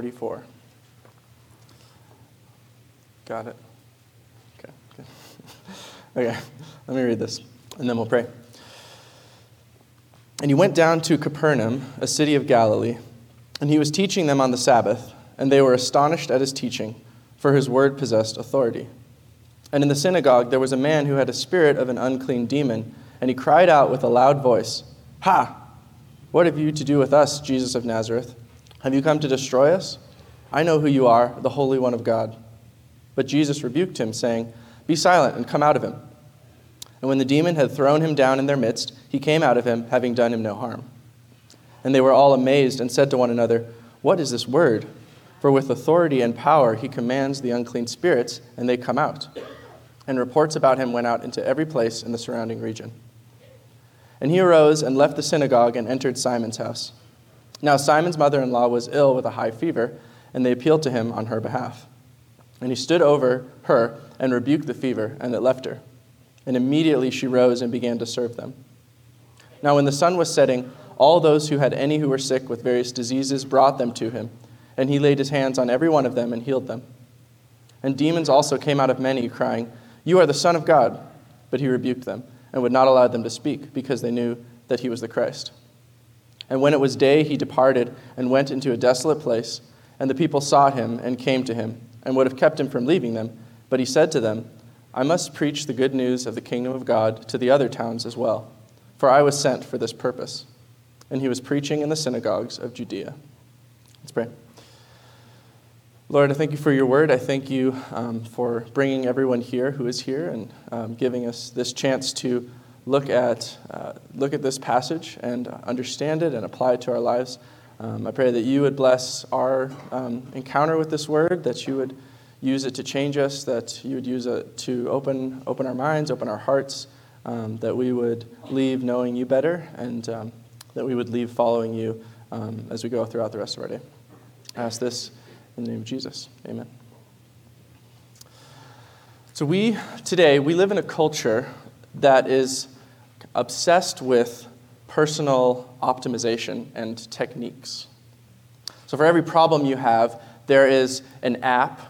44. Got it? Okay. okay, let me read this, and then we'll pray. And he went down to Capernaum, a city of Galilee, and he was teaching them on the Sabbath, and they were astonished at his teaching, for his word possessed authority. And in the synagogue there was a man who had a spirit of an unclean demon, and he cried out with a loud voice, Ha! What have you to do with us, Jesus of Nazareth? Have you come to destroy us? I know who you are, the Holy One of God. But Jesus rebuked him, saying, Be silent and come out of him. And when the demon had thrown him down in their midst, he came out of him, having done him no harm. And they were all amazed and said to one another, What is this word? For with authority and power he commands the unclean spirits, and they come out. And reports about him went out into every place in the surrounding region. And he arose and left the synagogue and entered Simon's house. Now Simon's mother in law was ill with a high fever, and they appealed to him on her behalf. And he stood over her and rebuked the fever, and it left her. And immediately she rose and began to serve them. Now, when the sun was setting, all those who had any who were sick with various diseases brought them to him, and he laid his hands on every one of them and healed them. And demons also came out of many, crying, You are the Son of God. But he rebuked them and would not allow them to speak, because they knew that he was the Christ. And when it was day, he departed and went into a desolate place, and the people sought him and came to him, and would have kept him from leaving them. But he said to them, I must preach the good news of the kingdom of God to the other towns as well, for I was sent for this purpose. And he was preaching in the synagogues of Judea. Let's pray. Lord, I thank you for your word. I thank you um, for bringing everyone here who is here and um, giving us this chance to look at, uh, look at this passage and understand it and apply it to our lives. Um, I pray that you would bless our um, encounter with this word, that you would use it to change us, that you would use it to open, open our minds, open our hearts, um, that we would leave knowing you better, and um, that we would leave following you as we go throughout the rest of our day. I ask this in the name of Jesus, amen. So, we today, we live in a culture that is obsessed with personal optimization and techniques. So, for every problem you have, there is an app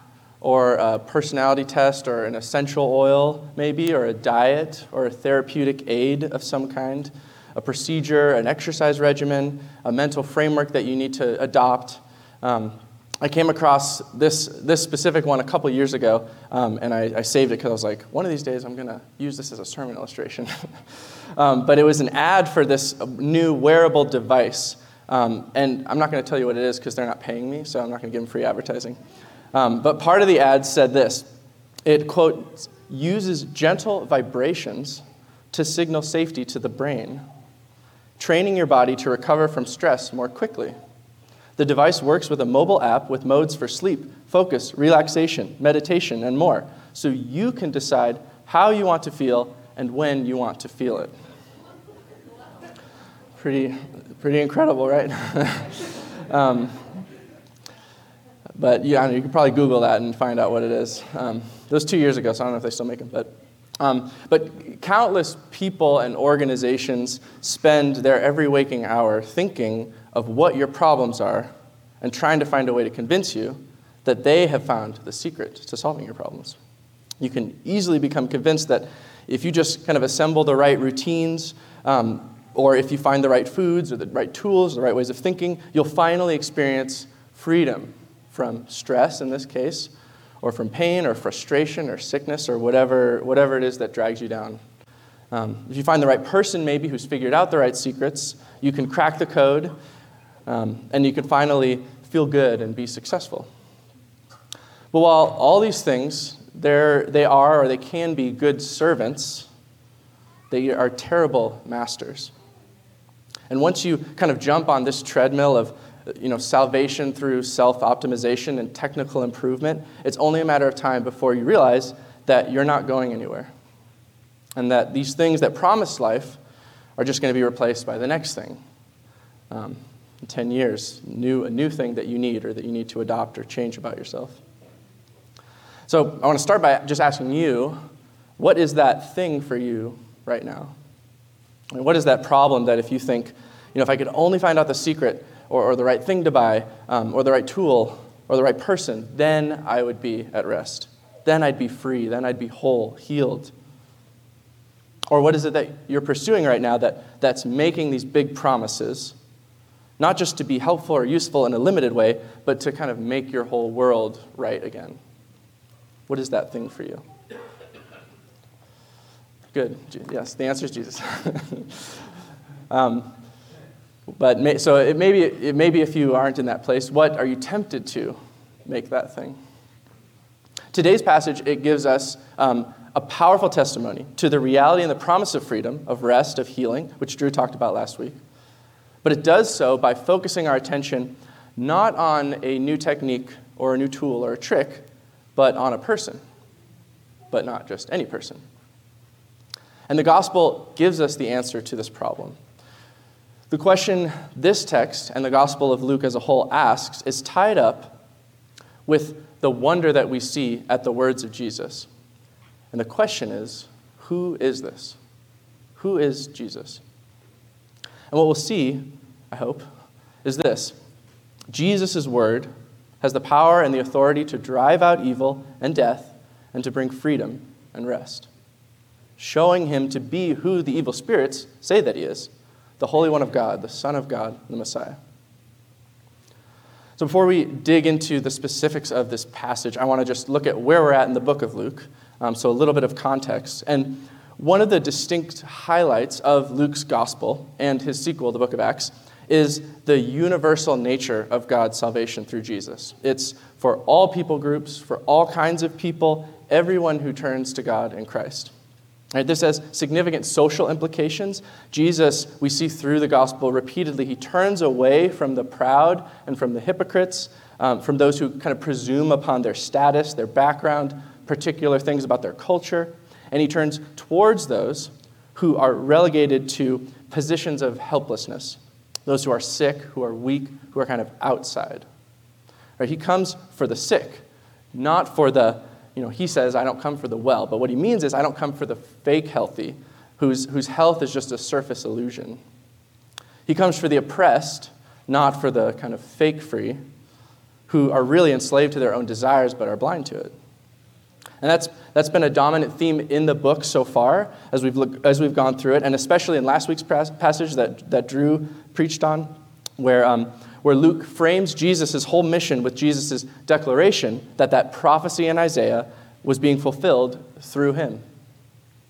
or a personality test or an essential oil, maybe, or a diet or a therapeutic aid of some kind, a procedure, an exercise regimen, a mental framework that you need to adopt. Um, I came across this, this specific one a couple years ago, um, and I, I, saved it because I was like, one of these days I'm going to use this as a sermon illustration. um, but it was an ad for this new wearable device. Um, and I'm not going to tell you what it is because they're not paying me, so I'm not going to give them free advertising. Um, but part of the ad said this it, quote, uses gentle vibrations to signal safety to the brain, training your body to recover from stress more quickly. The device works with a mobile app with modes for sleep, focus, relaxation, meditation, and more, so you can decide how you want to feel and when you want to feel it. Pretty, pretty incredible, right? um, but yeah, you can probably Google that and find out what it is. Um, was two years ago, so I don't know if they still make them. But, um, but countless people and organizations spend their every waking hour thinking of what your problems are and trying to find a way to convince you that they have found the secret to solving your problems. You can easily become convinced that if you just kind of assemble the right routines, um, or if you find the right foods or the right tools, the right ways of thinking, you'll finally experience freedom from stress in this case, or from pain or frustration or sickness or whatever, whatever it is that drags you down. Um, if you find the right person, maybe, who's figured out the right secrets, you can crack the code um, and you can finally feel good and be successful. But while all these things, they are or they can be good servants, they are terrible masters. And once you kind of jump on this treadmill of you know, salvation through self optimization and technical improvement, it's only a matter of time before you realize that you're not going anywhere. And that these things that promise life are just going to be replaced by the next thing. Um, in 10 years, new, a new thing that you need or that you need to adopt or change about yourself. So I want to start by just asking you what is that thing for you right now? And what is that problem that if you think, you know, if I could only find out the secret, or, or the right thing to buy, um, or the right tool, or the right person, then I would be at rest. Then I'd be free. Then I'd be whole, healed. Or what is it that you're pursuing right now that, that's making these big promises, not just to be helpful or useful in a limited way, but to kind of make your whole world right again? What is that thing for you? Good. Yes, the answer is Jesus. um, but may, so it may, be, it may be if you aren't in that place, what are you tempted to make that thing? Today's passage, it gives us um, a powerful testimony to the reality and the promise of freedom, of rest, of healing, which Drew talked about last week. But it does so by focusing our attention not on a new technique or a new tool or a trick, but on a person, but not just any person. And the gospel gives us the answer to this problem. The question this text and the gospel of Luke as a whole asks is tied up with the wonder that we see at the words of Jesus. And the question is who is this? Who is Jesus? And what we'll see, I hope, is this Jesus' word has the power and the authority to drive out evil and death and to bring freedom and rest, showing him to be who the evil spirits say that he is the Holy One of God, the Son of God, the Messiah. So, before we dig into the specifics of this passage, I want to just look at where we're at in the book of Luke. Um, so, a little bit of context. And one of the distinct highlights of Luke's gospel and his sequel, the book of Acts, is the universal nature of God's salvation through Jesus. It's for all people groups, for all kinds of people, everyone who turns to God in Christ. Right, this has significant social implications. Jesus, we see through the gospel repeatedly, he turns away from the proud and from the hypocrites, um, from those who kind of presume upon their status, their background, particular things about their culture, and he turns towards those who are relegated to positions of helplessness, those who are sick, who are weak, who are kind of outside. Right, he comes for the sick, not for the you know, he says, I don't come for the well. But what he means is, I don't come for the fake healthy, whose, whose health is just a surface illusion. He comes for the oppressed, not for the kind of fake free, who are really enslaved to their own desires but are blind to it. And that's, that's been a dominant theme in the book so far as we've, look, as we've gone through it, and especially in last week's passage that, that Drew preached on, where um, where Luke frames Jesus' whole mission with Jesus' declaration that that prophecy in Isaiah was being fulfilled through him.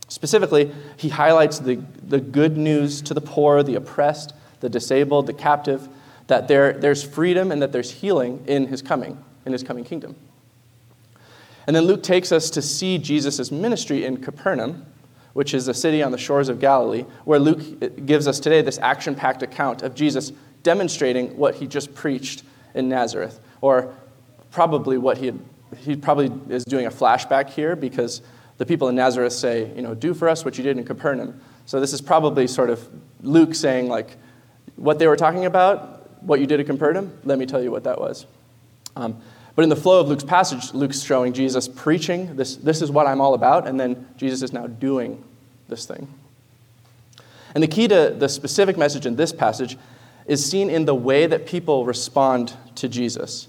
Specifically, he highlights the, the good news to the poor, the oppressed, the disabled, the captive, that there, there's freedom and that there's healing in his coming, in his coming kingdom. And then Luke takes us to see Jesus' ministry in Capernaum, which is a city on the shores of Galilee, where Luke gives us today this action packed account of Jesus demonstrating what he just preached in Nazareth, or probably what he had, he probably is doing a flashback here because the people in Nazareth say, you know, do for us what you did in Capernaum. So this is probably sort of Luke saying, like, what they were talking about, what you did at Capernaum, let me tell you what that was. Um, but in the flow of Luke's passage, Luke's showing Jesus preaching, this, this is what I'm all about, and then Jesus is now doing this thing. And the key to the specific message in this passage is seen in the way that people respond to Jesus,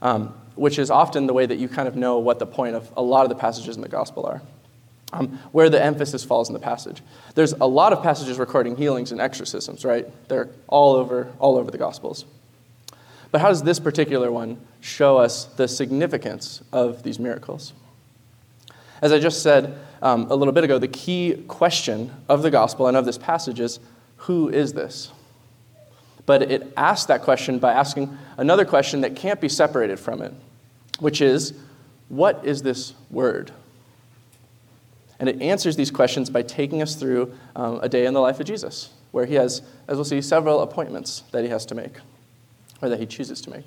um, which is often the way that you kind of know what the point of a lot of the passages in the gospel are. Um, where the emphasis falls in the passage. There's a lot of passages recording healings and exorcisms, right? They're all over, all over the Gospels. But how does this particular one show us the significance of these miracles? As I just said um, a little bit ago, the key question of the Gospel and of this passage is who is this? But it asks that question by asking another question that can't be separated from it, which is, what is this word? And it answers these questions by taking us through um, a day in the life of Jesus, where he has, as we'll see, several appointments that he has to make, or that he chooses to make.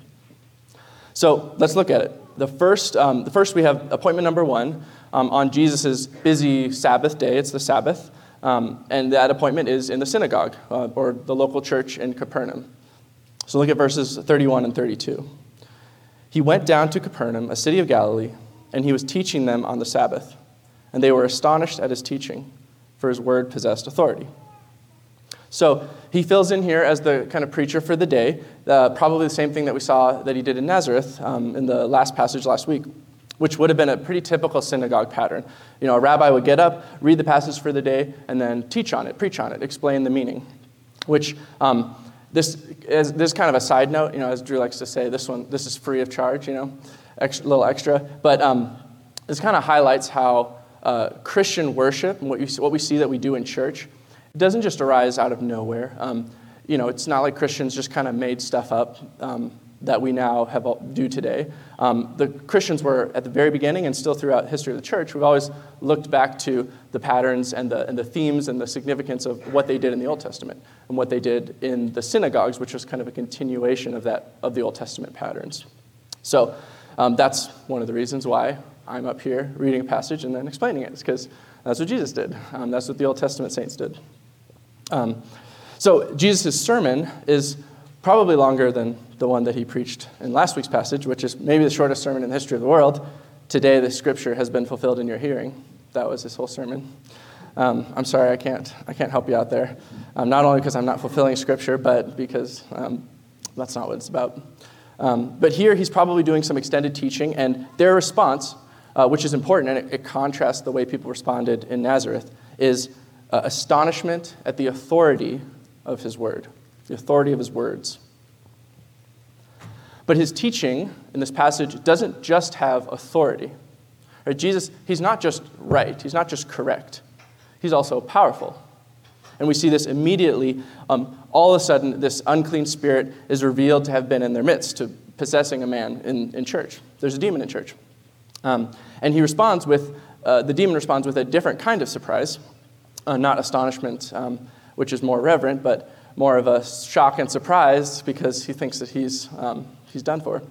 So let's look at it. The first, um, the first we have appointment number one um, on Jesus' busy Sabbath day. It's the Sabbath. Um, and that appointment is in the synagogue uh, or the local church in Capernaum. So look at verses 31 and 32. He went down to Capernaum, a city of Galilee, and he was teaching them on the Sabbath. And they were astonished at his teaching, for his word possessed authority. So he fills in here as the kind of preacher for the day, uh, probably the same thing that we saw that he did in Nazareth um, in the last passage last week, which would have been a pretty typical synagogue pattern. You know, a rabbi would get up, read the passage for the day, and then teach on it, preach on it, explain the meaning, which um, this is this kind of a side note, you know, as Drew likes to say, this one, this is free of charge, you know, extra, little extra. But um, this kind of highlights how uh, Christian worship and what, you, what we see that we do in church doesn't just arise out of nowhere. Um, you know, it's not like Christians just kind of made stuff up um, that we now have do today. Um, the Christians were at the very beginning and still throughout history of the church. We've always looked back to the patterns and the, and the themes and the significance of what they did in the Old Testament and what they did in the synagogues, which was kind of a continuation of that of the Old Testament patterns. So um, that's one of the reasons why I'm up here reading a passage and then explaining it, because that's what Jesus did. Um, that's what the Old Testament saints did. Um, so Jesus' sermon is probably longer than the one that he preached in last week's passage, which is maybe the shortest sermon in the history of the world. Today, the scripture has been fulfilled in your hearing. That was his whole sermon. Um, I'm sorry, I can't, I can't help you out there. Um, not only because I'm not fulfilling scripture, but because um, that's not what it's about. Um, but here, he's probably doing some extended teaching, and their response, uh, which is important, and it, it, contrasts the way people responded in Nazareth, is uh, astonishment at the authority of his word, the authority of his words. But his teaching in this passage doesn't just have authority. Right? Jesus, he's not just right, he's not just correct, he's also powerful. And we see this immediately. Um, all of a sudden, this unclean spirit is revealed to have been in their midst, to possessing a man in, in church. There's a demon in church. Um, and he responds with, uh, the demon responds with a different kind of surprise, uh, not astonishment, um, which is more reverent, but more of a shock and surprise because he thinks that he's, um, he's done for.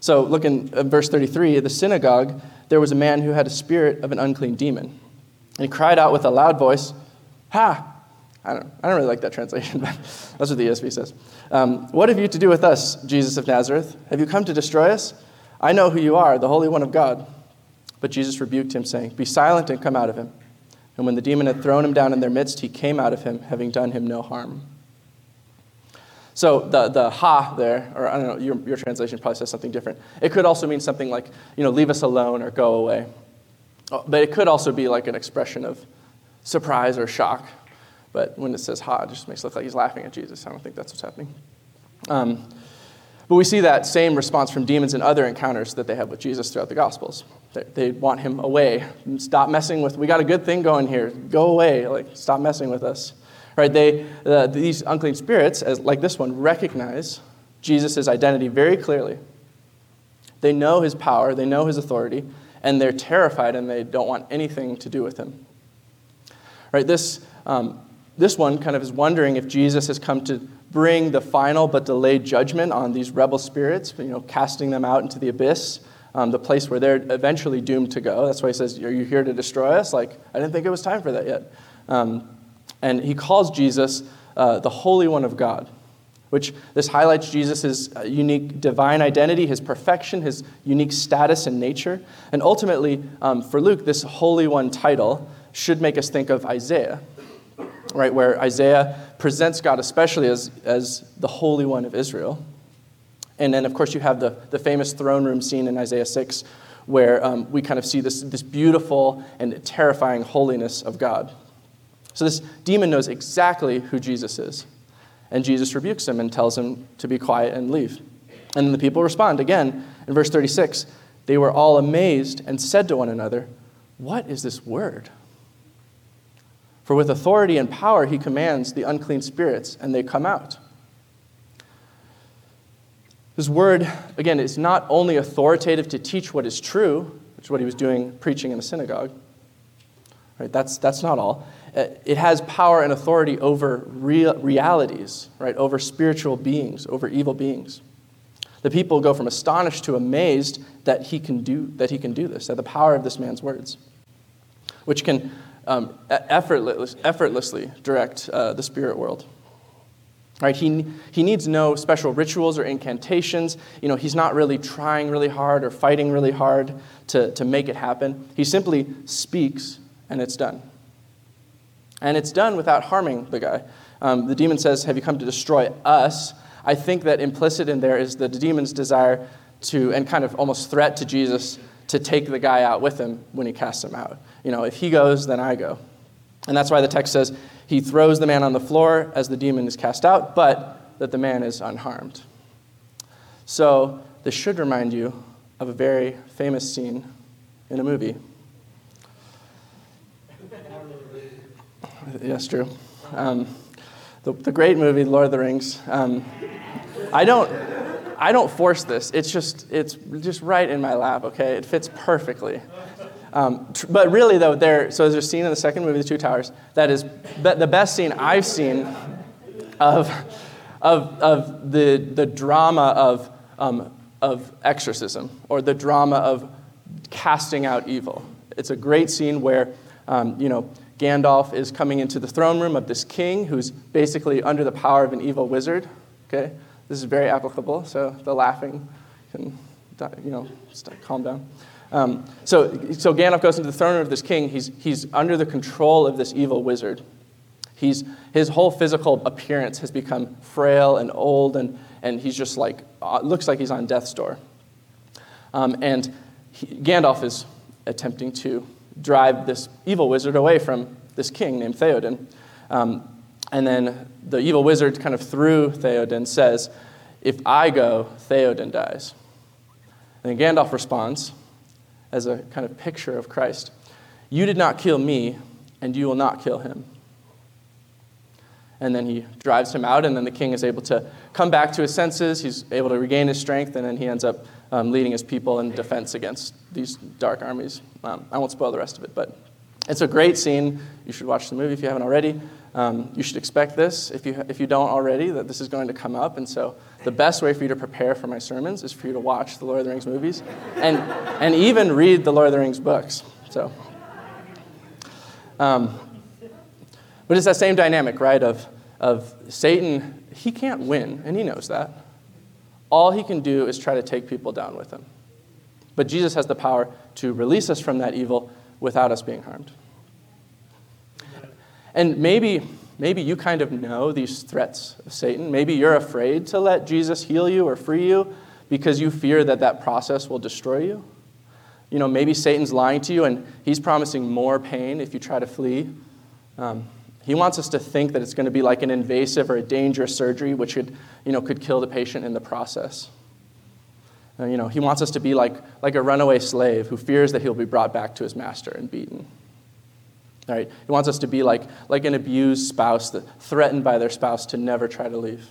So, look in uh, verse 33 at the synagogue, there was a man who had a spirit of an unclean demon. And he cried out with a loud voice, Ha! I don't, I don't really like that translation, but that's what the ESV says. Um, what have you to do with us, Jesus of Nazareth? Have you come to destroy us? I know who you are, the Holy One of God. But Jesus rebuked him, saying, Be silent and come out of him. And when the demon had thrown him down in their midst, he came out of him, having done him no harm. So the, the ha there, or I don't know, your, your translation probably says something different. It could also mean something like, you know, leave us alone or go away. Oh, but it could also be like an expression of surprise or shock. But when it says ha, it just makes it look like he's laughing at Jesus. I don't think that's what's happening. Um, but we see that same response from demons in other encounters that they have with Jesus throughout the Gospels. They, want him away. Stop messing with, we got a good thing going here. Go away. Like, stop messing with us. Right? They, uh, these unclean spirits, as, like this one, recognize Jesus' identity very clearly. They know his power, they know his authority, and they're terrified and they don't want anything to do with him. Right? This, um, this one kind of is wondering if Jesus has come to bring the final but delayed judgment on these rebel spirits, you know, casting them out into the abyss, um, the place where they're eventually doomed to go. That's why he says, Are you here to destroy us? Like, I didn't think it was time for that yet. Um, and he calls Jesus uh, the Holy One of God, which this highlights Jesus' unique divine identity, his perfection, his unique status and nature. And ultimately, um, for Luke, this Holy One title should make us think of Isaiah, right, where Isaiah presents God especially as, as the Holy One of Israel. And then, of course, you have the, the famous throne room scene in Isaiah 6, where um, we kind of see this, this beautiful and terrifying holiness of God. So this demon knows exactly who Jesus is. And Jesus rebukes him and tells him to be quiet and leave. And then the people respond again in verse 36 they were all amazed and said to one another, What is this word? For with authority and power he commands the unclean spirits, and they come out. His word, again, is not only authoritative to teach what is true, which is what he was doing preaching in the synagogue. Right? That's, that's not all. Uh, it has power and authority over real, realities, right? Over spiritual beings, over evil beings. The people go from astonished to amazed that he can do, that he can do this, at the power of this man's words, which can um, effortless, effortlessly direct uh, the spirit world. Right? He, he needs no special rituals or incantations. You know, he's not really trying really hard or fighting really hard to, to make it happen. He simply speaks and it's done. And it's done without harming the guy. Um, the demon says, Have you come to destroy us? I think that implicit in there is the demon's desire to, and kind of almost threat to Jesus to take the guy out with him when he casts him out. You know, if he goes, then I go. And that's why the text says he throws the man on the floor as the demon is cast out, but that the man is unharmed. So, this should remind you of a very famous scene in a movie. Yes, true. Um, the, the great movie, Lord of the Rings. Um, I don't, I don't force this. It's just, it's just right in my lap. Okay, it fits perfectly. Um, tr- but really, though, there. So there's a scene in the second movie, The Two Towers, that is be- the best scene I've seen of, of, of the, the drama of, um, of exorcism or the drama of casting out evil. It's a great scene where, um, you know, Gandalf is coming into the throne room of this king who's basically under the power of an evil wizard. Okay, this is very applicable. So the laughing can, you know, calm down. Um, so, so Gandalf goes into the throne room of this king. He's, he's under the control of this evil wizard. He's, his whole physical appearance has become frail and old, and, and he's just like, uh, looks like he's on death's door. Um, and he, Gandalf is attempting to drive this evil wizard away from this king named Theoden. Um, and then the evil wizard, kind of through Theoden, says, If I go, Theoden dies. And Gandalf responds, as a kind of picture of Christ You did not kill me, and you will not kill him. And then he drives him out, and then the king is able to come back to his senses. He's able to regain his strength, and then he ends up um, leading his people in defense against these dark armies. Um, I won't spoil the rest of it, but it's a great scene. You should watch the movie if you haven't already. Um, you should expect this, if you, if you don't already, that this is going to come up. And so, the best way for you to prepare for my sermons is for you to watch the Lord of the Rings movies and, and even read the Lord of the Rings books. So, um, but it's that same dynamic, right? Of, of Satan, he can't win, and he knows that. All he can do is try to take people down with him. But Jesus has the power to release us from that evil without us being harmed. And maybe, maybe you kind of know these threats of Satan. Maybe you're afraid to let Jesus heal you or free you because you fear that that process will destroy you. You know, maybe Satan's lying to you and he's promising more pain if you try to flee. Um, he wants us to think that it's going to be like an invasive or a dangerous surgery, which could, you know, could kill the patient in the process. Uh, you know, he wants us to be like, like a runaway slave who fears that he'll be brought back to his master and beaten. Right? He wants us to be like, like an abused spouse that threatened by their spouse to never try to leave.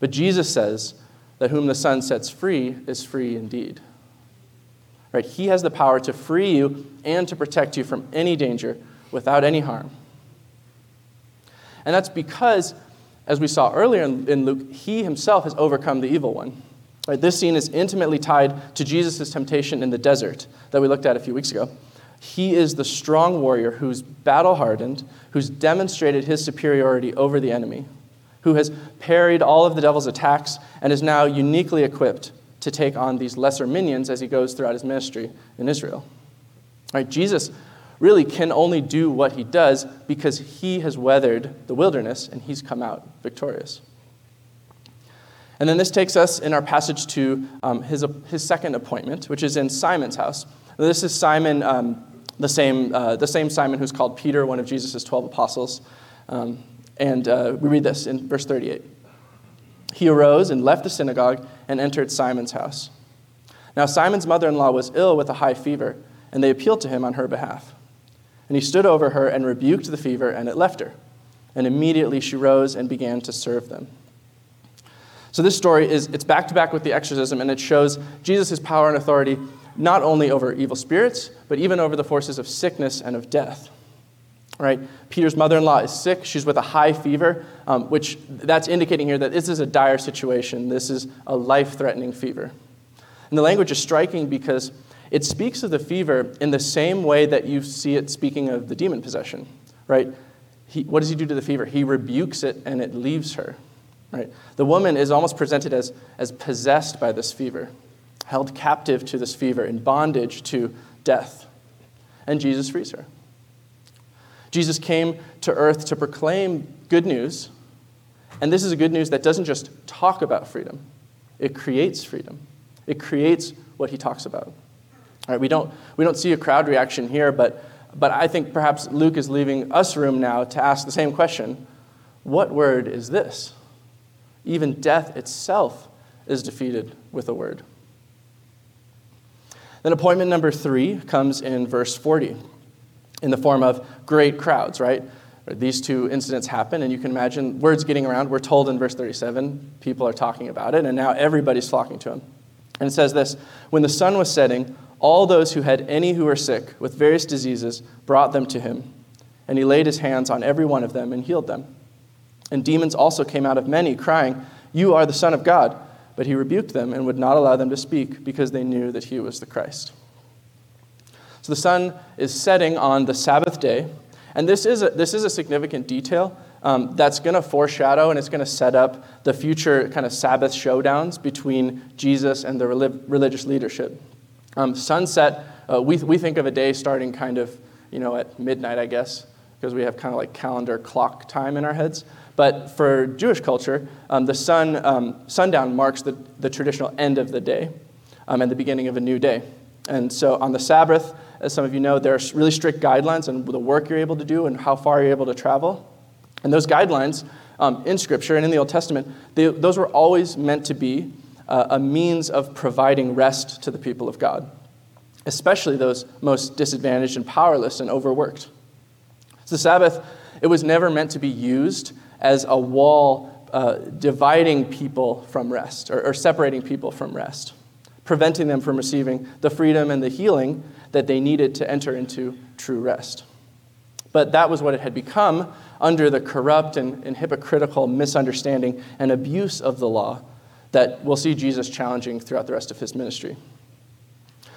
But Jesus says that whom the Son sets free is free indeed. Right? He has the power to free you and to protect you from any danger without any harm. And that's because, as we saw earlier in, in Luke, he himself has overcome the evil one. Right? This scene is intimately tied to Jesus' temptation in the desert that we looked at a few weeks ago. He is the strong warrior who's battle hardened, who's demonstrated his superiority over the enemy, who has parried all of the devil's attacks, and is now uniquely equipped to take on these lesser minions as he goes throughout his ministry in Israel. Right? Jesus really can only do what he does because he has weathered the wilderness and he's come out victorious. And then this takes us in our passage to um, his, his second appointment, which is in Simon's house. This is Simon, um, the, same, uh, the same Simon who's called Peter, one of Jesus' 12 apostles. Um, and uh, we read this in verse 38. He arose and left the synagogue and entered Simon's house. Now, Simon's mother in law was ill with a high fever, and they appealed to him on her behalf. And he stood over her and rebuked the fever, and it left her. And immediately she rose and began to serve them. So this story is it's back to back with the exorcism, and it shows Jesus' power and authority not only over evil spirits, but even over the forces of sickness and of death. Right? Peter's mother-in-law is sick. She's with a high fever, um, which that's indicating here that this is a dire situation. This is a life-threatening fever. And the language is striking because it speaks of the fever in the same way that you see it speaking of the demon possession, right? He, what does he do to the fever? He rebukes it and it leaves her, right? The woman is almost presented as, as possessed by this fever, held captive to this fever, in bondage to death. And Jesus frees her. Jesus came to earth to proclaim good news, and this is a good news that doesn't just talk about freedom, it creates freedom. It creates what he talks about. All right, we, don't, we don't see a crowd reaction here, but, but I think perhaps Luke is leaving us room now to ask the same question What word is this? Even death itself is defeated with a word. Then appointment number three comes in verse 40 in the form of great crowds, right? These two incidents happen, and you can imagine words getting around. We're told in verse 37, people are talking about it, and now everybody's flocking to him. And it says this When the sun was setting, all those who had any who were sick with various diseases brought them to him, and he laid his hands on every one of them and healed them. And demons also came out of many, crying, You are the Son of God. But he rebuked them and would not allow them to speak because they knew that he was the Christ. So the sun is setting on the Sabbath day, and this is a, this is a significant detail um, that's going to foreshadow and it's going to set up the future kind of Sabbath showdowns between Jesus and the religious leadership. Um, sunset, uh, we, we think of a day starting kind of, you know, at midnight, I guess, because we have kind of like calendar clock time in our heads. But for Jewish culture, um, the sun, um, sundown marks the, the traditional end of the day um, and the beginning of a new day. And so on the Sabbath, as some of you know, there are really strict guidelines on the work you're able to do and how far you're able to travel. And those guidelines um, in Scripture and in the Old Testament, they, those were always meant to be uh, a means of providing rest to the people of God, especially those most disadvantaged and powerless and overworked. So the Sabbath, it was never meant to be used as a wall uh, dividing people from rest or, or separating people from rest, preventing them from receiving the freedom and the healing that they needed to enter into true rest. But that was what it had become under the corrupt and, and, hypocritical misunderstanding and abuse of the law that we'll see Jesus challenging throughout the rest of his ministry.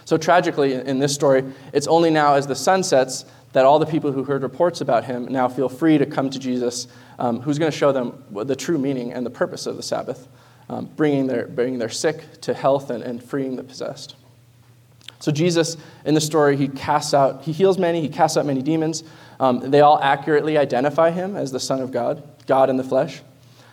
So, tragically, in this story, it's only now as the sun sets that all the people who heard reports about him now feel free to come to Jesus, um, who's going to show them the true meaning and the purpose of the Sabbath, um, bringing, their, bringing their sick to health and, and freeing the possessed. So Jesus, in the story, he casts out, he heals many, he casts out many demons. Um, they all accurately identify him as the Son of God, God in the flesh.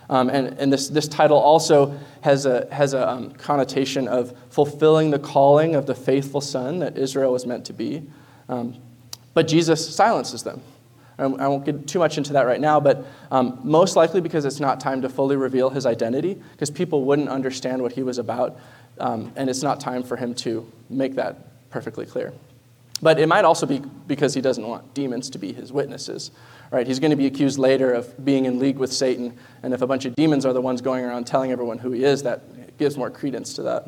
Um, and and this, this title also has a, has a um, connotation of fulfilling the calling of the faithful Son that Israel was meant to be. Um, but Jesus silences them. I won't get too much into that right now, but um, most likely because it's not time to fully reveal his identity, because people wouldn't understand what he was about, um, and it's not time for him to make that perfectly clear. But it might also be because he doesn't want demons to be his witnesses. Right? He's going to be accused later of being in league with Satan, and if a bunch of demons are the ones going around telling everyone who he is, that gives more credence to that.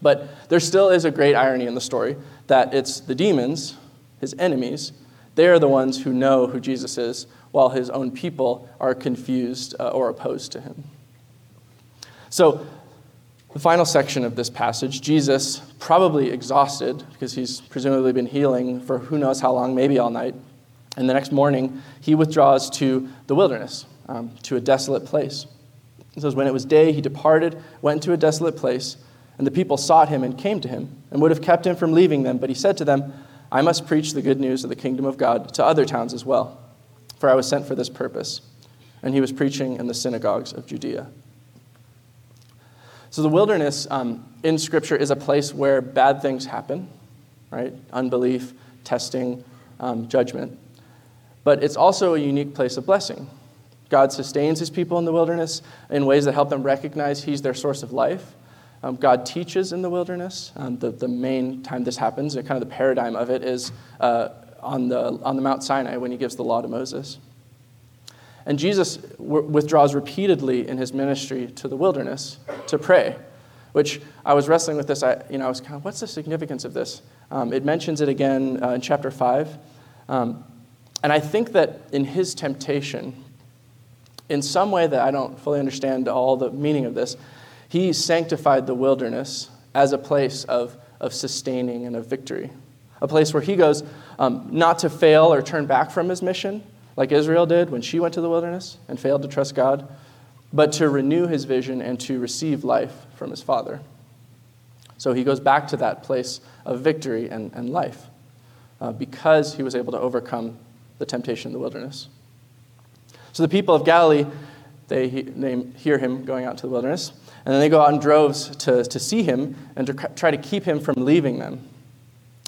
But there still is a great irony in the story that it's the demons his enemies, they are the ones who know who Jesus is, while his own people are confused uh, or opposed to him. So, the final section of this passage, Jesus, probably exhausted because he's presumably been healing for who knows how long, maybe all night. And the next morning, he withdraws to the wilderness, um, to a desolate place. It says, When it was day, he departed, went to a desolate place, and the people sought him and came to him, and would have kept him from leaving them. But he said to them, I must preach the good news of the kingdom of God to other towns as well, for I was sent for this purpose. And he was preaching in the synagogues of Judea. So, the wilderness um, in Scripture is a place where bad things happen, right? Unbelief, testing, um, judgment. But it's also a unique place of blessing. God sustains his people in the wilderness in ways that help them recognize he's their source of life um, God teaches in the wilderness. Um, the, the main time this happens, and kind of the paradigm of it, is uh, on, the, on the Mount Sinai when he gives the law to Moses. And Jesus w- withdraws repeatedly in his ministry to the wilderness to pray, which I was wrestling with this. I, you know, I was kind of, what's the significance of this? Um, it mentions it again uh, in chapter 5. Um, and I think that in his temptation, in some way that I don't fully understand all the meaning of this, he sanctified the wilderness as a place of, of sustaining and of victory, a place where he goes um, not to fail or turn back from his mission, like Israel did when she went to the wilderness and failed to trust God, but to renew his vision and to receive life from his Father. So he goes back to that place of victory and, and life uh, because he was able to overcome the temptation in the wilderness. So the people of Galilee, they, they hear him going out to the wilderness, and then they go out in droves to, to see him and to try to keep him from leaving them.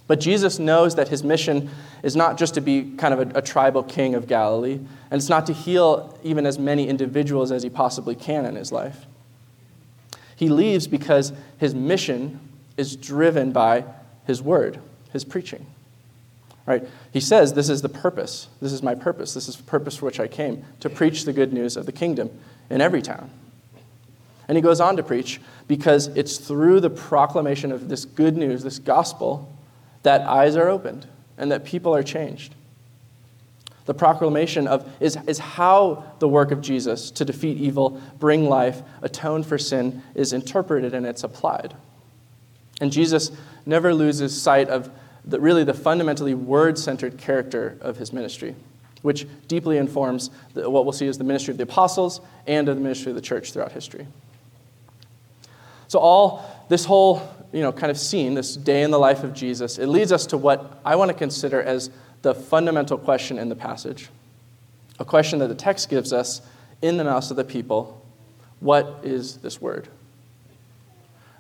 But Jesus knows that his mission is not just to be kind of a, a, tribal king of Galilee, and it's not to heal even as many individuals as he possibly can in his life. He leaves because his mission is driven by his word, his preaching. Right? He says, This is the purpose. This is my purpose. This is the purpose for which I came to preach the good news of the kingdom in every town. And he goes on to preach because it's through the proclamation of this good news, this gospel, that eyes are opened and that people are changed. The proclamation of is, is how the work of Jesus to defeat evil, bring life, atone for sin is interpreted and it's applied. And Jesus never loses sight of the, really the fundamentally word centered character of his ministry, which deeply informs the, what we'll see as the ministry of the apostles and of the ministry of the church throughout history. So, all this whole you know, kind of scene, this day in the life of Jesus, it leads us to what I want to consider as the fundamental question in the passage. A question that the text gives us in the mouths of the people What is this word?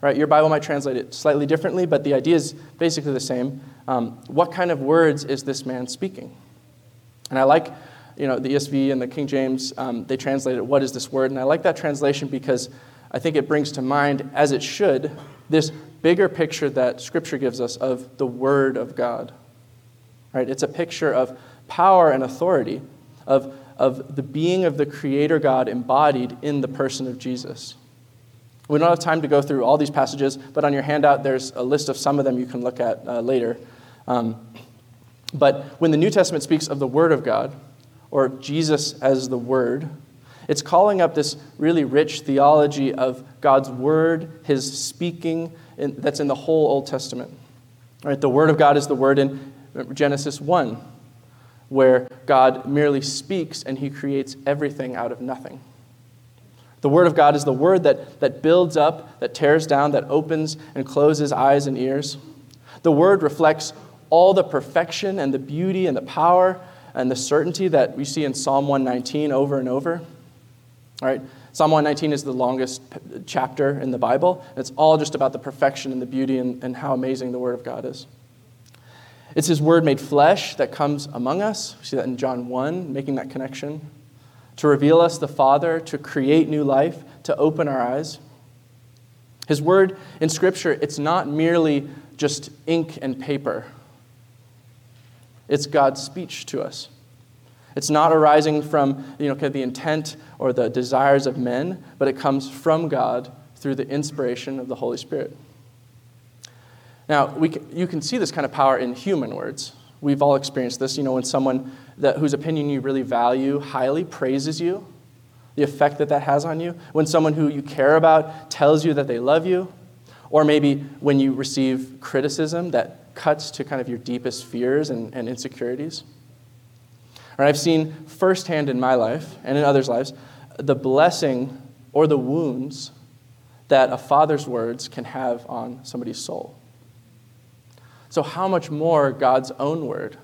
Right, your Bible might translate it slightly differently, but the idea is basically the same. Um, what kind of words is this man speaking? And I like, you know, the ESV and the King James, um, they translate it, what is this word? And I like that translation because I think it brings to mind, as it should, this bigger picture that Scripture gives us of the Word of God. Right? It's a picture of power and authority, of, of the being of the Creator God embodied in the person of Jesus. We don't have time to go through all these passages, but on your handout, there's a list of some of them you can look at uh, later. Um, but when the New Testament speaks of the Word of God, or Jesus as the Word, it's calling up this really rich theology of God's word, his speaking, in, that's in the whole Old Testament. Right? The word of God is the word in Genesis 1, where God merely speaks and he creates everything out of nothing. The word of God is the word that, that builds up, that tears down, that opens and closes eyes and ears. The word reflects all the perfection and the beauty and the power and the certainty that we see in Psalm 119 over and over. All right? Psalm 119 is the longest chapter in the Bible. It's all just about the perfection and the beauty and, and how amazing the Word of God is. It's His Word made flesh that comes among us. We see that in John 1, making that connection. To reveal us the Father, to create new life, to open our eyes. His Word in Scripture, it's not merely just ink and paper, it's God's speech to us. It's not arising from you know, the intent or the desires of men, but it comes from God through the inspiration of the Holy Spirit. Now, we you can see this kind of power in human words. We've all experienced this. You know, when someone that, whose opinion you really value highly praises you, the effect that that has on you. When someone who you care about tells you that they love you, or maybe when you receive criticism that cuts to kind of your deepest fears and, and insecurities. I've seen firsthand in my life and in others' lives the blessing or the wounds that a father's words can have on somebody's soul. So, how much more God's own word?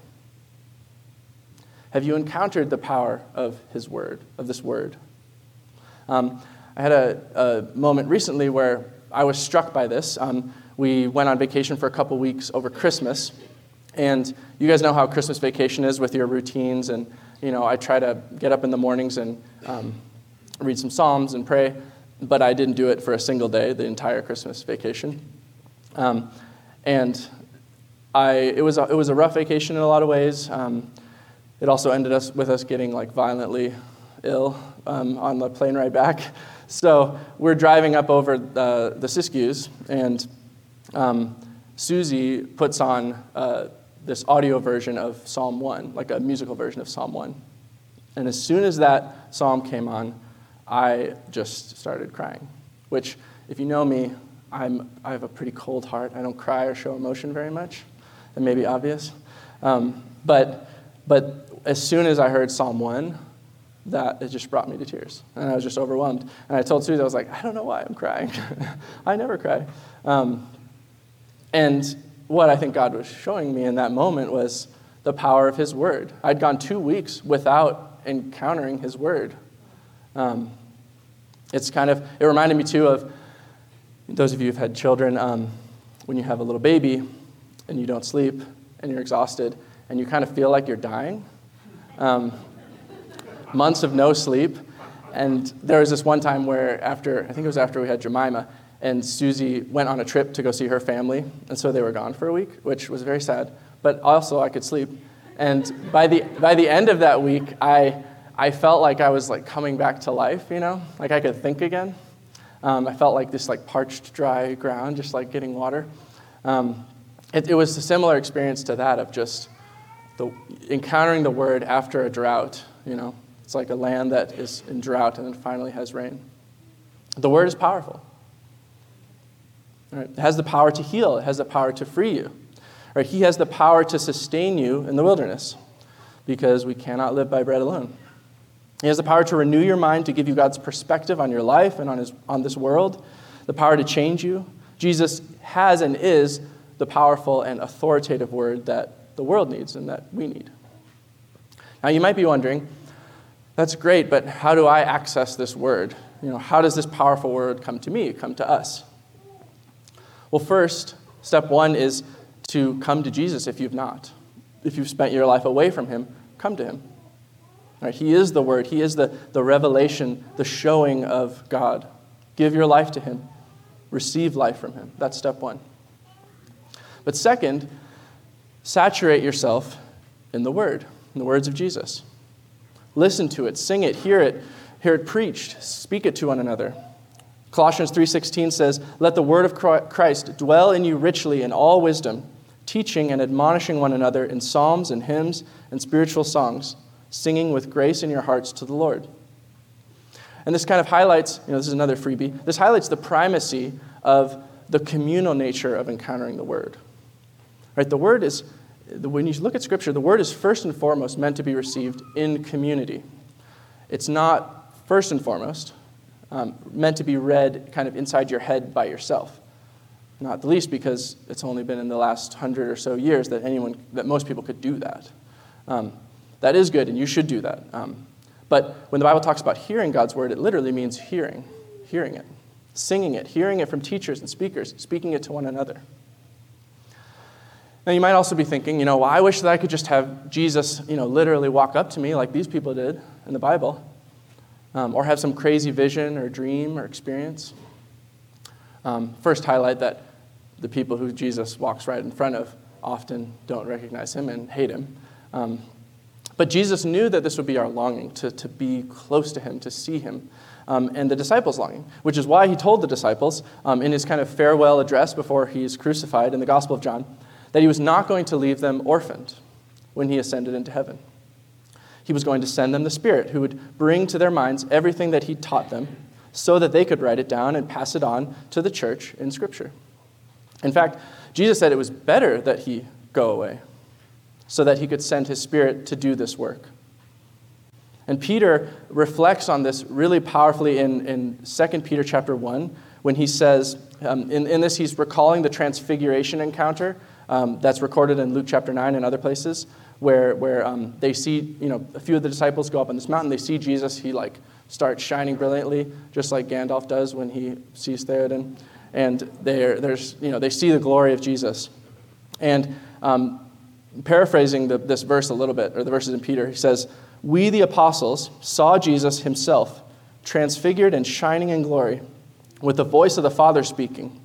Have you encountered the power of His word, of this word? Um, I had a, a, moment recently where I was struck by this. Um, we went on vacation for a couple weeks over Christmas, and you guys know how Christmas vacation is with your routines. And, you know, I try to get up in the mornings and um, read some Psalms and pray, but I didn't do it for a single day, the entire Christmas vacation. Um, and I, it, was a, it was a rough vacation in a lot of ways. Um, it also ended us, with us getting like violently ill um, on the plane ride back. So we're driving up over the, the Siskiyous, and um, Susie puts on uh, this audio version of Psalm 1, like a musical version of Psalm 1. And as soon as that psalm came on, I just started crying, which, if you know me, I'm, I have a pretty cold heart. I don't cry or show emotion very much. That may be obvious. Um, but, but as soon as I heard Psalm 1, that it just brought me to tears. And I was just overwhelmed. And I told Susie, I was like, I don't know why I'm crying. I never cry. Um, and what I think God was showing me in that moment was the power of His Word. I'd gone two weeks without encountering His Word. Um, it's kind of, it reminded me too of those of you who've had children, um, when you have a little baby and you don't sleep and you're exhausted and you kind of feel like you're dying. Um, months of no sleep. And there was this one time where, after, I think it was after we had Jemima, and Susie went on a trip to go see her family, and so they were gone for a week, which was very sad. But also, I could sleep. And by the, by the end of that week, I, I felt like I was like coming back to life, you know, like I could think again. Um, I felt like this like parched, dry ground, just like getting water. Um, it, it, was a similar experience to that of just the, encountering the word after a drought. You know, it's like a land that is in drought and then finally has rain. The word is powerful. Right? It has the power to heal. It has the power to free you. Right? He has the power to sustain you in the wilderness because we cannot live by bread alone. He has the power to renew your mind, to give you God's perspective on your life and on, his, on this world, the power to change you. Jesus has and is the powerful and authoritative word that the world needs and that we need. Now, you might be wondering, that's great, but how do I access this word? You know, how does this powerful word come to me, come to us? Well, first, step one is to come to Jesus if you've not. If you've spent your life away from him, come to him. Right? He is the Word, He is the, the revelation, the showing of God. Give your life to Him, receive life from Him. That's step one. But second, saturate yourself in the Word, in the words of Jesus. Listen to it, sing it, hear it, hear it preached, speak it to one another. Colossians 3:16 says, "Let the word of Christ dwell in you richly in all wisdom, teaching and admonishing one another in psalms and hymns and spiritual songs, singing with grace in your hearts to the Lord. And this kind of highlights, you know, this is another freebie, this highlights the primacy of the communal nature of encountering the Word. Right? The Word is, when you look at Scripture, the Word is first and foremost meant to be received in community. It's not first and foremost um, meant to be read kind of inside your head by yourself. Not the least because it's only been in the last hundred or so years that anyone, that most people could do that. Um, that is good, and you should do that. Um, but when the Bible talks about hearing God's word, it literally means hearing, hearing it, singing it, hearing it from teachers and speakers, speaking it to one another. Now, you might also be thinking, you know, well, I wish that I could just have Jesus, you know, literally walk up to me like these people did in the Bible, um, or have some crazy vision or dream or experience. Um, first, highlight that the people who Jesus walks right in front of often don't recognize him and hate him. Um, but Jesus knew that this would be our longing to, to be close to him, to see him, um, and the disciples' longing, which is why he told the disciples um, in his kind of farewell address before he's crucified in the Gospel of John that he was not going to leave them orphaned when he ascended into heaven. He was going to send them the Spirit who would bring to their minds everything that he taught them so that they could write it down and pass it on to the church in Scripture. In fact, Jesus said it was better that he go away so that he could send his spirit to do this work. And Peter reflects on this really powerfully in, in 2 Peter chapter 1 when he says, um, in, in this, he's recalling the transfiguration encounter um, that's recorded in Luke chapter 9 and other places where, where um, they see, you know, a few of the disciples go up on this mountain, they see Jesus, he like starts shining brilliantly, just like Gandalf does when he sees Theoden. And there's, you know, they see the glory of Jesus. And um, paraphrasing the, this verse a little bit, or the verses in Peter, he says, We, the apostles, saw Jesus himself transfigured and shining in glory, with the voice of the Father speaking.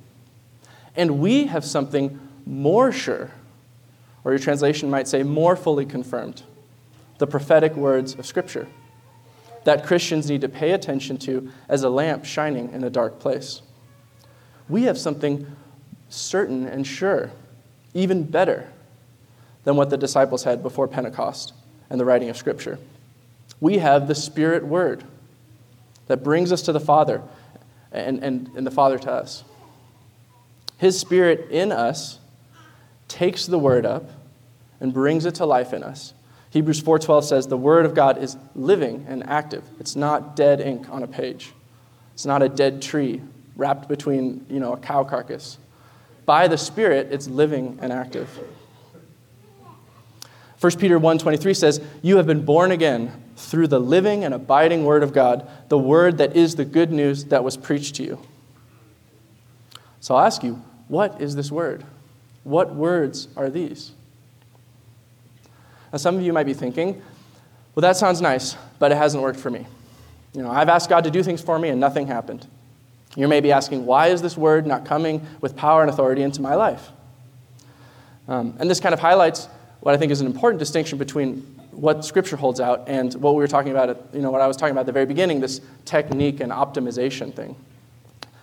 And we have something more sure, or your translation might say more fully confirmed the prophetic words of Scripture that Christians need to pay attention to as a lamp shining in a dark place. We have something certain and sure, even better than what the disciples had before Pentecost and the writing of Scripture. We have the Spirit Word that brings us to the Father and, and, and the Father to us. His Spirit in us takes the Word up and brings it to life in us. Hebrews 4:12 says the word of God is living and active. It's not dead ink on a page. It's not a dead tree wrapped between, you know, a cow carcass. By the Spirit, it's living and active. 1 Peter 1:23 says, "You have been born again through the living and abiding word of God, the word that is the good news that was preached to you." So I'll ask you, what is this word? What words are these? Now some of you might be thinking, well that sounds nice, but it hasn't worked for me. You know, I've asked God to do things for me and nothing happened. You may be asking, why is this word not coming with power and authority into my life? Um, and this kind of highlights what I think is an important distinction between what Scripture holds out and what we were talking about, at, you know, what I was talking about at the very beginning, this technique and optimization thing.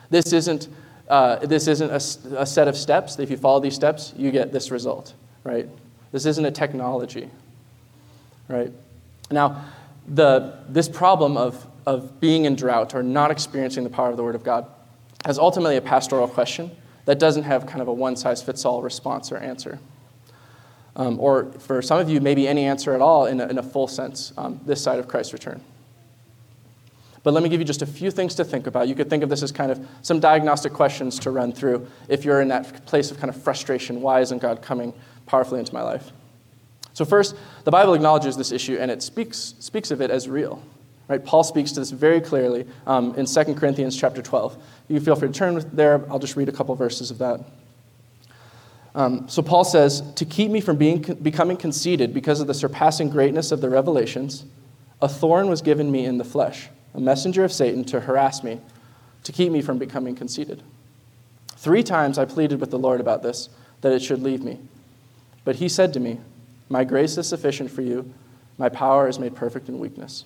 This isn't, uh, this isn't a, a set of steps. If you follow these steps, you get this result, right? This isn't a technology, right? Now, the, this problem of, of being in drought or not experiencing the power of the Word of God is ultimately a pastoral question that doesn't have kind of a one size fits all response or answer. Um, or for some of you, maybe any answer at all in a, in a full sense um, this side of Christ's return. But let me give you just a few things to think about. You could think of this as kind of some diagnostic questions to run through if you're in that place of kind of frustration. Why isn't God coming powerfully into my life? So, first, the Bible acknowledges this issue and it speaks, speaks of it as real. Right? Paul speaks to this very clearly um, in 2 Corinthians chapter 12. You feel free to turn there. I'll just read a couple verses of that. Um, so Paul says, To keep me from being, becoming conceited because of the surpassing greatness of the revelations, a thorn was given me in the flesh, a messenger of Satan to harass me, to keep me from becoming conceited. Three times I pleaded with the Lord about this, that it should leave me. But he said to me, My grace is sufficient for you, my power is made perfect in weakness.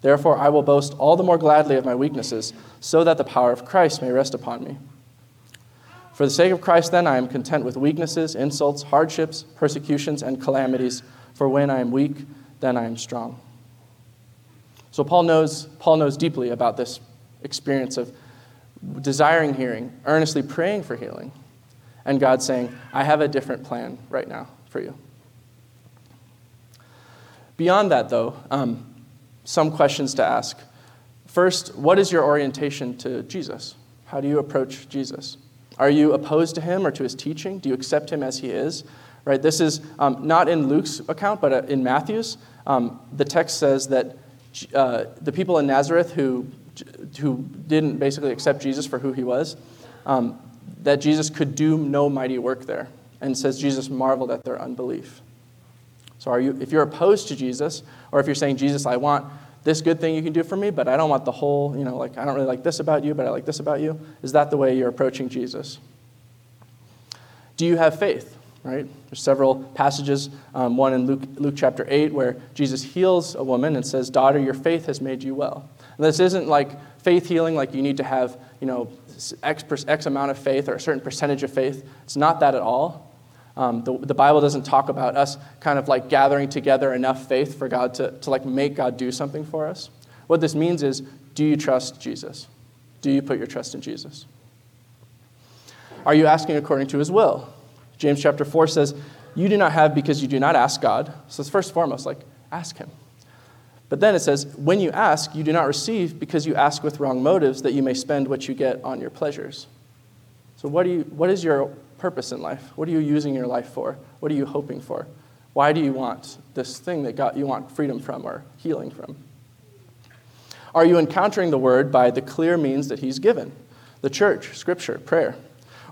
Therefore, I will boast all the more gladly of my weaknesses, so that the power of Christ may rest upon me. For the sake of Christ, then, I am content with weaknesses, insults, hardships, persecutions, and calamities. For when I am weak, then I am strong. So Paul knows, Paul knows deeply about this experience of desiring hearing, earnestly praying for healing, and God saying, I have a different plan right now for you. Beyond that, though, um, some questions to ask. First, what is your orientation to Jesus? How do you approach Jesus? Are you opposed to him or to his teaching? Do you accept him as he is? Right. This is um, not in Luke's account, but uh, in Matthew's. Um, the text says that uh, the people in Nazareth who who didn't basically accept Jesus for who he was, um, that Jesus could do no mighty work there, and says Jesus marveled at their unbelief. So, are you, if you're opposed to Jesus, or if you're saying, Jesus, I want this good thing you can do for me, but I don't want the whole, you know, like, I don't really like this about you, but I like this about you. Is that the way you're approaching Jesus? Do you have faith? Right? There's several passages, um, one in Luke, Luke chapter 8, where Jesus heals a woman and says, Daughter, your faith has made you well. And this isn't like faith healing, like you need to have, you know, X, X amount of faith or a certain percentage of faith. It's not that at all. Um, the, the, Bible doesn't talk about us kind of like gathering together enough faith for God to, to like make God do something for us. What this means is, do you trust Jesus? Do you put your trust in Jesus? Are you asking according to his will? James chapter 4 says, You do not have because you do not ask God. So it's first and foremost, like, ask him. But then it says, When you ask, you do not receive because you ask with wrong motives that you may spend what you get on your pleasures. So, what, do you, what is your purpose in life? What are you using your life for? What are you hoping for? Why do you want this thing that God, you want freedom from or healing from? Are you encountering the word by the clear means that he's given? The church, scripture, prayer.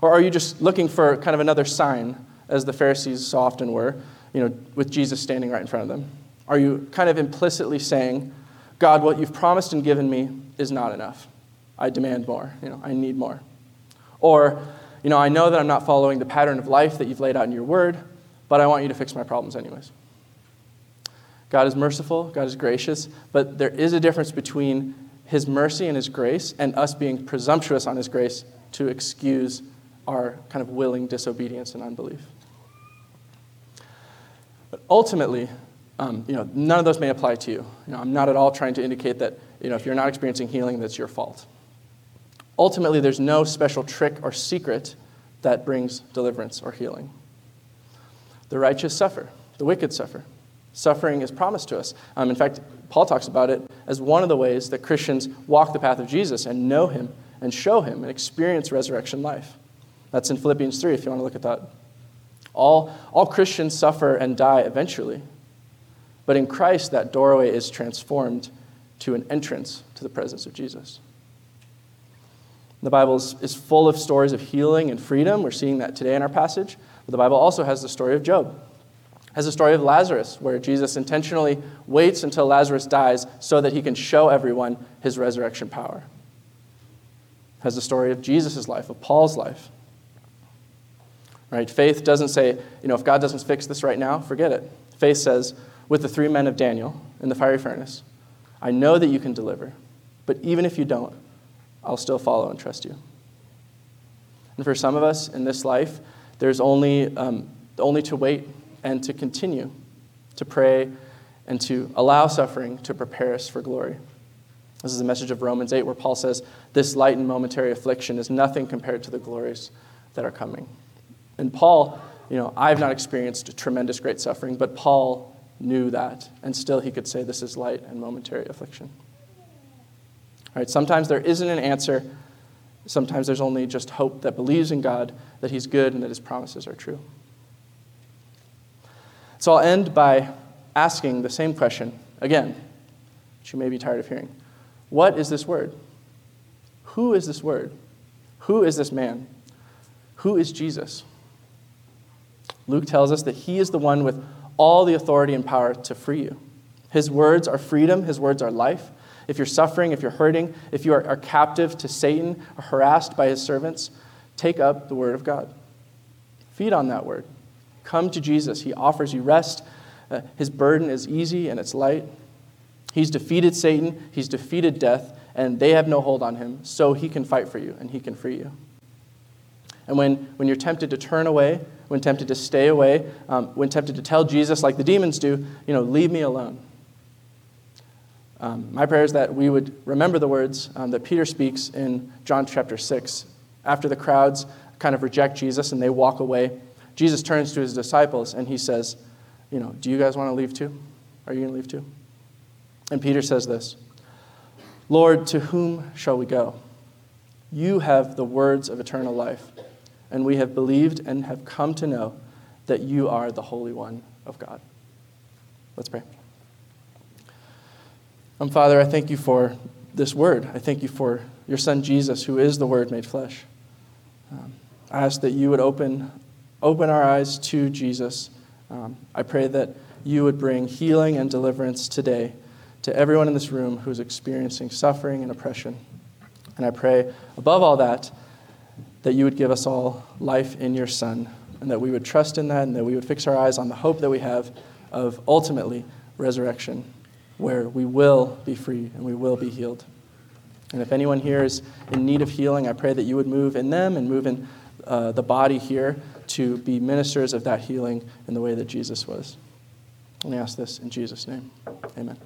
Or are you just looking for kind of another sign, as the Pharisees so often were, you know, with Jesus standing right in front of them? Are you kind of implicitly saying, God, what you've promised and given me is not enough. I demand more. You know, I need more. Or you know, I know that I'm not following the pattern of life that you've laid out in your word, but I want you to fix my problems anyways. God is merciful, God is gracious, but there is a difference between his mercy and his grace and us being presumptuous on his grace to excuse our kind of willing disobedience and unbelief. But ultimately, um, you know, none of those may apply to you. you know, I'm not at all trying to indicate that you know, if you're not experiencing healing, that's your fault. Ultimately, there's no special trick or secret that brings deliverance or healing. The righteous suffer, the wicked suffer. Suffering is promised to us. Um, in fact, Paul talks about it as one of the ways that Christians walk the path of Jesus and know him and show him and experience resurrection life. That's in Philippians 3 if you want to look at that. All, all Christians suffer and die eventually. But in Christ, that doorway is transformed to an entrance to the presence of Jesus. The Bible is, full of stories of healing and freedom. We're seeing that today in our passage. But the Bible also has the story of Job, has the story of Lazarus, where Jesus intentionally waits until Lazarus dies so that he can show everyone his resurrection power. Has the story of Jesus' life, of Paul's life. Right? Faith doesn't say, you know, if God doesn't fix this right now, forget it. Faith says, with the three men of Daniel in the fiery furnace, I know that you can deliver, but even if you don't, I'll still follow and trust you. And for some of us in this life, there's only, um, only to wait and to continue to pray and to allow suffering to prepare us for glory. This is the message of Romans 8, where Paul says, This light and momentary affliction is nothing compared to the glories that are coming. And Paul, you know, I've not experienced tremendous great suffering, but Paul knew that, and still he could say, This is light and momentary affliction. All right, sometimes there isn't an answer. Sometimes there's only just hope that believes in God, that He's good, and that His promises are true. So I'll end by asking the same question again, which you may be tired of hearing. What is this word? Who is this word? Who is this man? Who is Jesus? Luke tells us that he is the one with all the authority and power to free you. His words are freedom, his words are life. If you're suffering, if you're hurting, if you are, are captive to Satan or harassed by his servants, take up the word of God. Feed on that word. Come to Jesus. He offers you rest. Uh, his burden is easy and it's light. He's defeated Satan, he's defeated death, and they have no hold on him, so he can fight for you and he can free you. And when, when you're tempted to turn away, when tempted to stay away, um, when tempted to tell Jesus, like the demons do, you know, leave me alone. Um, my prayer is that we would remember the words um, that Peter speaks in John chapter 6. After the crowds kind of reject Jesus and they walk away, Jesus turns to his disciples and he says, You know, do you guys want to leave too? Are you going to leave too? And Peter says this Lord, to whom shall we go? You have the words of eternal life, and we have believed and have come to know that you are the Holy One of God. Let's pray. Um, Father, I thank you for this word. I thank you for your Son Jesus, who is the Word made flesh. Um, I ask that you would open, open our eyes to Jesus. Um, I pray that you would bring healing and deliverance today to everyone in this room who's experiencing suffering and oppression. And I pray, above all that, that you would give us all life in your Son, and that we would trust in that, and that we would fix our eyes on the hope that we have of ultimately resurrection, where we will be free and we will be healed. And if anyone here is in need of healing, I pray that you would move in them and move in uh, the body here to be ministers of that healing in the way that Jesus was. And I ask this in Jesus' name. Amen.